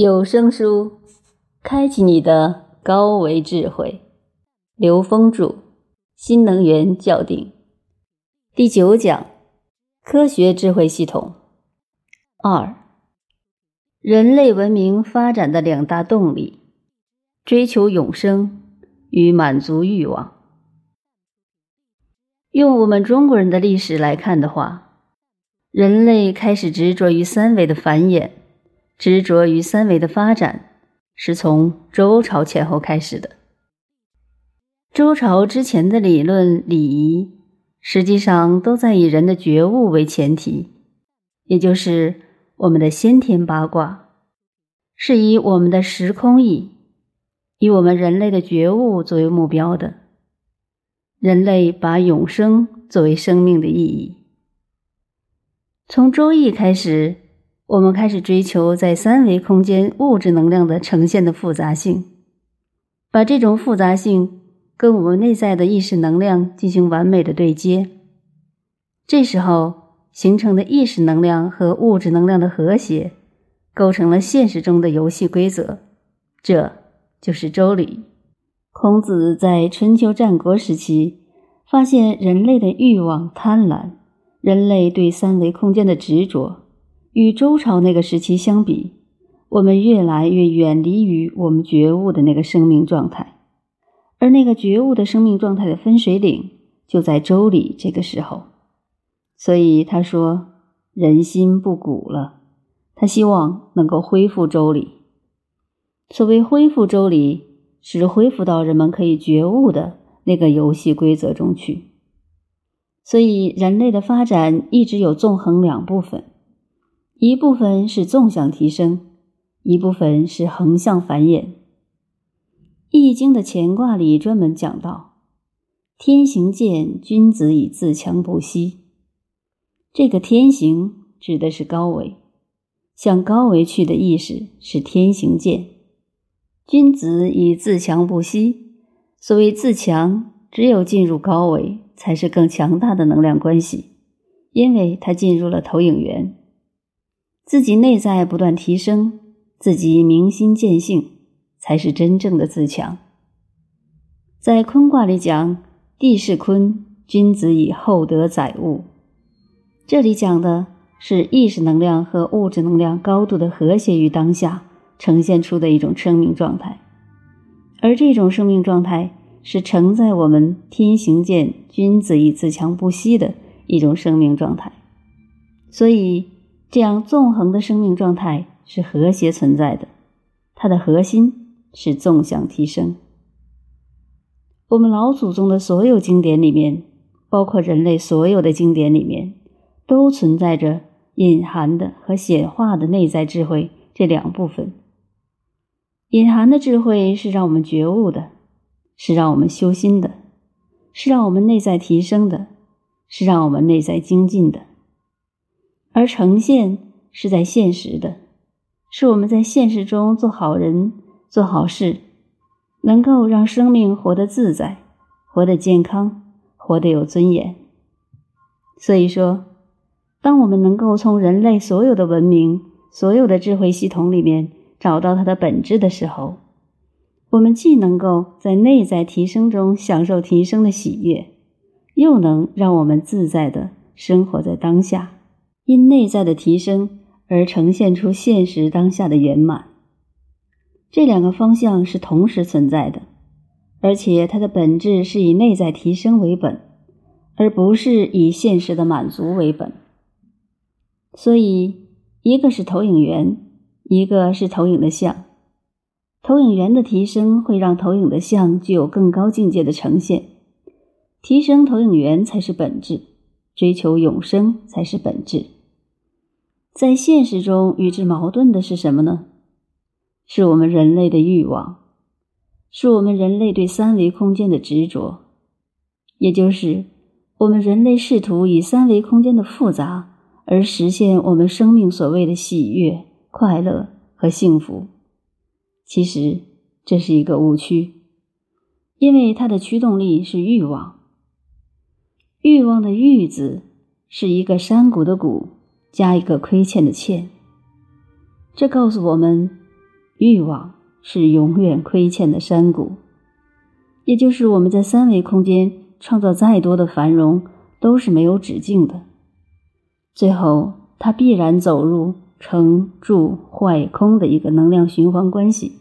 有声书，开启你的高维智慧。刘峰著《新能源校定》第九讲：科学智慧系统二。人类文明发展的两大动力：追求永生与满足欲望。用我们中国人的历史来看的话，人类开始执着于三维的繁衍。执着于三维的发展，是从周朝前后开始的。周朝之前的理论礼仪，实际上都在以人的觉悟为前提，也就是我们的先天八卦，是以我们的时空意，以我们人类的觉悟作为目标的。人类把永生作为生命的意义。从周易开始。我们开始追求在三维空间物质能量的呈现的复杂性，把这种复杂性跟我们内在的意识能量进行完美的对接。这时候形成的意识能量和物质能量的和谐，构成了现实中的游戏规则。这就是周礼。孔子在春秋战国时期发现人类的欲望、贪婪，人类对三维空间的执着。与周朝那个时期相比，我们越来越远离于我们觉悟的那个生命状态，而那个觉悟的生命状态的分水岭就在周礼这个时候。所以他说：“人心不古了。”他希望能够恢复周礼。所谓恢复周礼，是恢复到人们可以觉悟的那个游戏规则中去。所以人类的发展一直有纵横两部分。一部分是纵向提升，一部分是横向繁衍。《易经》的乾卦里专门讲到：“天行健，君子以自强不息。”这个“天行”指的是高维，向高维去的意识是天行健。君子以自强不息。所谓自强，只有进入高维，才是更强大的能量关系，因为它进入了投影源。自己内在不断提升，自己明心见性，才是真正的自强。在坤卦里讲，地势坤，君子以厚德载物。这里讲的是意识能量和物质能量高度的和谐于当下呈现出的一种生命状态，而这种生命状态是承载我们天行健，君子以自强不息的一种生命状态，所以。这样纵横的生命状态是和谐存在的，它的核心是纵向提升。我们老祖宗的所有经典里面，包括人类所有的经典里面，都存在着隐含的和显化的内在智慧这两部分。隐含的智慧是让我们觉悟的，是让我们修心的，是让我们内在提升的，是让我们内在精进的。而呈现是在现实的，是我们在现实中做好人、做好事，能够让生命活得自在、活得健康、活得有尊严。所以说，当我们能够从人类所有的文明、所有的智慧系统里面找到它的本质的时候，我们既能够在内在提升中享受提升的喜悦，又能让我们自在的生活在当下。因内在的提升而呈现出现实当下的圆满，这两个方向是同时存在的，而且它的本质是以内在提升为本，而不是以现实的满足为本。所以，一个是投影源，一个是投影的像。投影源的提升会让投影的像具有更高境界的呈现，提升投影源才是本质，追求永生才是本质。在现实中与之矛盾的是什么呢？是我们人类的欲望，是我们人类对三维空间的执着，也就是我们人类试图以三维空间的复杂而实现我们生命所谓的喜悦、快乐和幸福。其实这是一个误区，因为它的驱动力是欲望。欲望的“欲”字是一个山谷的“谷”。加一个亏欠的欠，这告诉我们，欲望是永远亏欠的山谷，也就是我们在三维空间创造再多的繁荣，都是没有止境的。最后，它必然走入成住坏空的一个能量循环关系。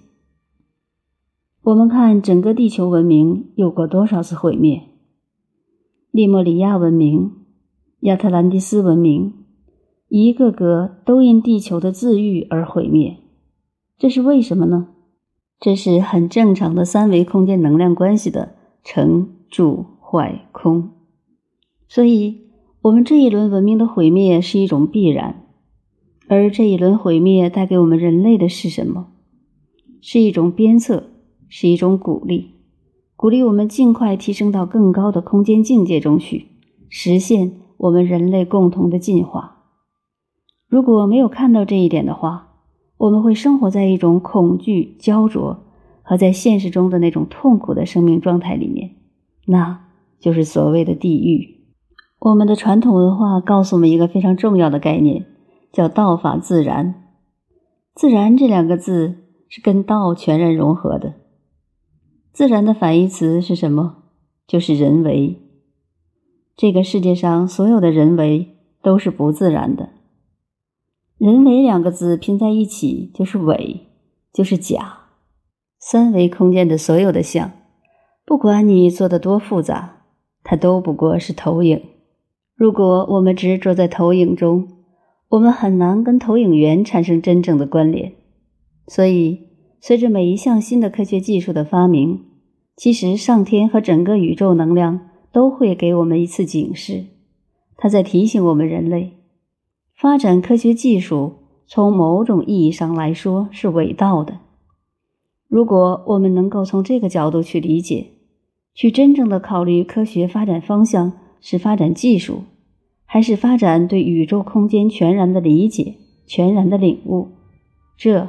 我们看整个地球文明有过多少次毁灭？利莫里亚文明、亚特兰蒂斯文明，一个个都因地球的自愈而毁灭。这是为什么呢？这是很正常的三维空间能量关系的成住坏空。所以，我们这一轮文明的毁灭是一种必然。而这一轮毁灭带给我们人类的是什么？是一种鞭策。是一种鼓励，鼓励我们尽快提升到更高的空间境界中去，实现我们人类共同的进化。如果没有看到这一点的话，我们会生活在一种恐惧、焦灼和在现实中的那种痛苦的生命状态里面，那就是所谓的地狱。我们的传统文化告诉我们一个非常重要的概念，叫“道法自然”。自然这两个字是跟道全然融合的。自然的反义词是什么？就是人为。这个世界上所有的人为都是不自然的。人为两个字拼在一起就是伪，就是假。三维空间的所有的像，不管你做的多复杂，它都不过是投影。如果我们执着在投影中，我们很难跟投影源产生真正的关联。所以，随着每一项新的科学技术的发明，其实，上天和整个宇宙能量都会给我们一次警示，它在提醒我们人类，发展科学技术从某种意义上来说是伟大的。如果我们能够从这个角度去理解，去真正的考虑科学发展方向是发展技术，还是发展对宇宙空间全然的理解、全然的领悟，这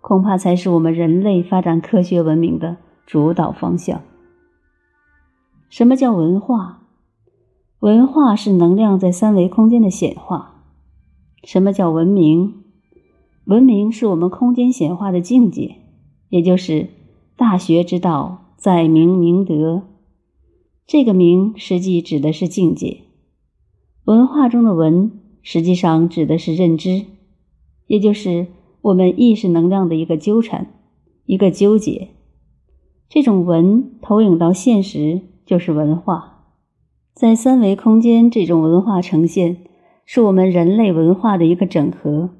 恐怕才是我们人类发展科学文明的。主导方向。什么叫文化？文化是能量在三维空间的显化。什么叫文明？文明是我们空间显化的境界，也就是大学之道，在明明德。这个“明”实际指的是境界。文化中的“文”实际上指的是认知，也就是我们意识能量的一个纠缠，一个纠结。这种文投影到现实就是文化，在三维空间，这种文化呈现是我们人类文化的一个整合。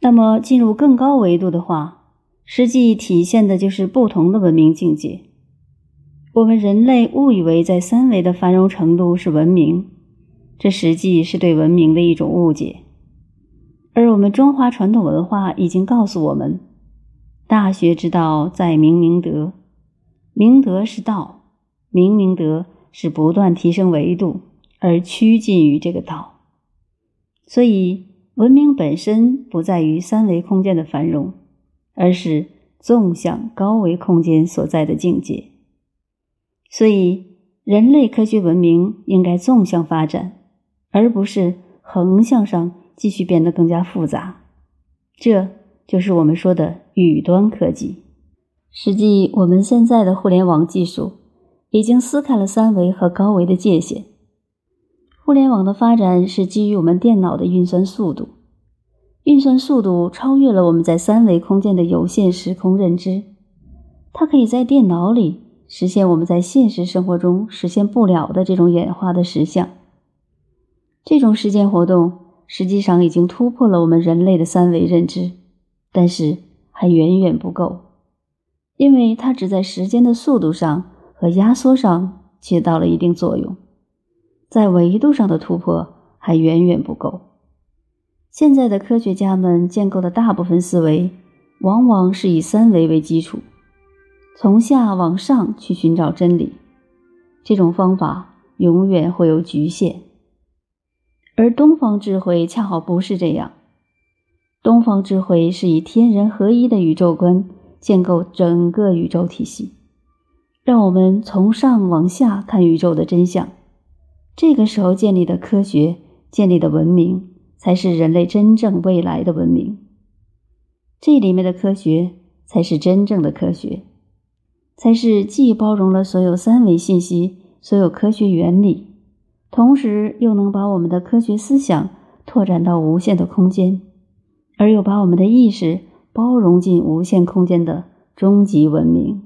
那么进入更高维度的话，实际体现的就是不同的文明境界。我们人类误以为在三维的繁荣程度是文明，这实际是对文明的一种误解。而我们中华传统文化已经告诉我们：大学之道，在明明德。明德是道，明明德是不断提升维度而趋近于这个道。所以，文明本身不在于三维空间的繁荣，而是纵向高维空间所在的境界。所以，人类科学文明应该纵向发展，而不是横向上继续变得更加复杂。这就是我们说的宇端科技。实际，我们现在的互联网技术已经撕开了三维和高维的界限。互联网的发展是基于我们电脑的运算速度，运算速度超越了我们在三维空间的有限时空认知。它可以在电脑里实现我们在现实生活中实现不了的这种演化的实像。这种实践活动实际上已经突破了我们人类的三维认知，但是还远远不够。因为它只在时间的速度上和压缩上起到了一定作用，在维度上的突破还远远不够。现在的科学家们建构的大部分思维，往往是以三维为基础，从下往上去寻找真理。这种方法永远会有局限，而东方智慧恰好不是这样。东方智慧是以天人合一的宇宙观。建构整个宇宙体系，让我们从上往下看宇宙的真相。这个时候建立的科学、建立的文明，才是人类真正未来的文明。这里面的科学才是真正的科学，才是既包容了所有三维信息、所有科学原理，同时又能把我们的科学思想拓展到无限的空间，而又把我们的意识包容进无限空间的终极文明。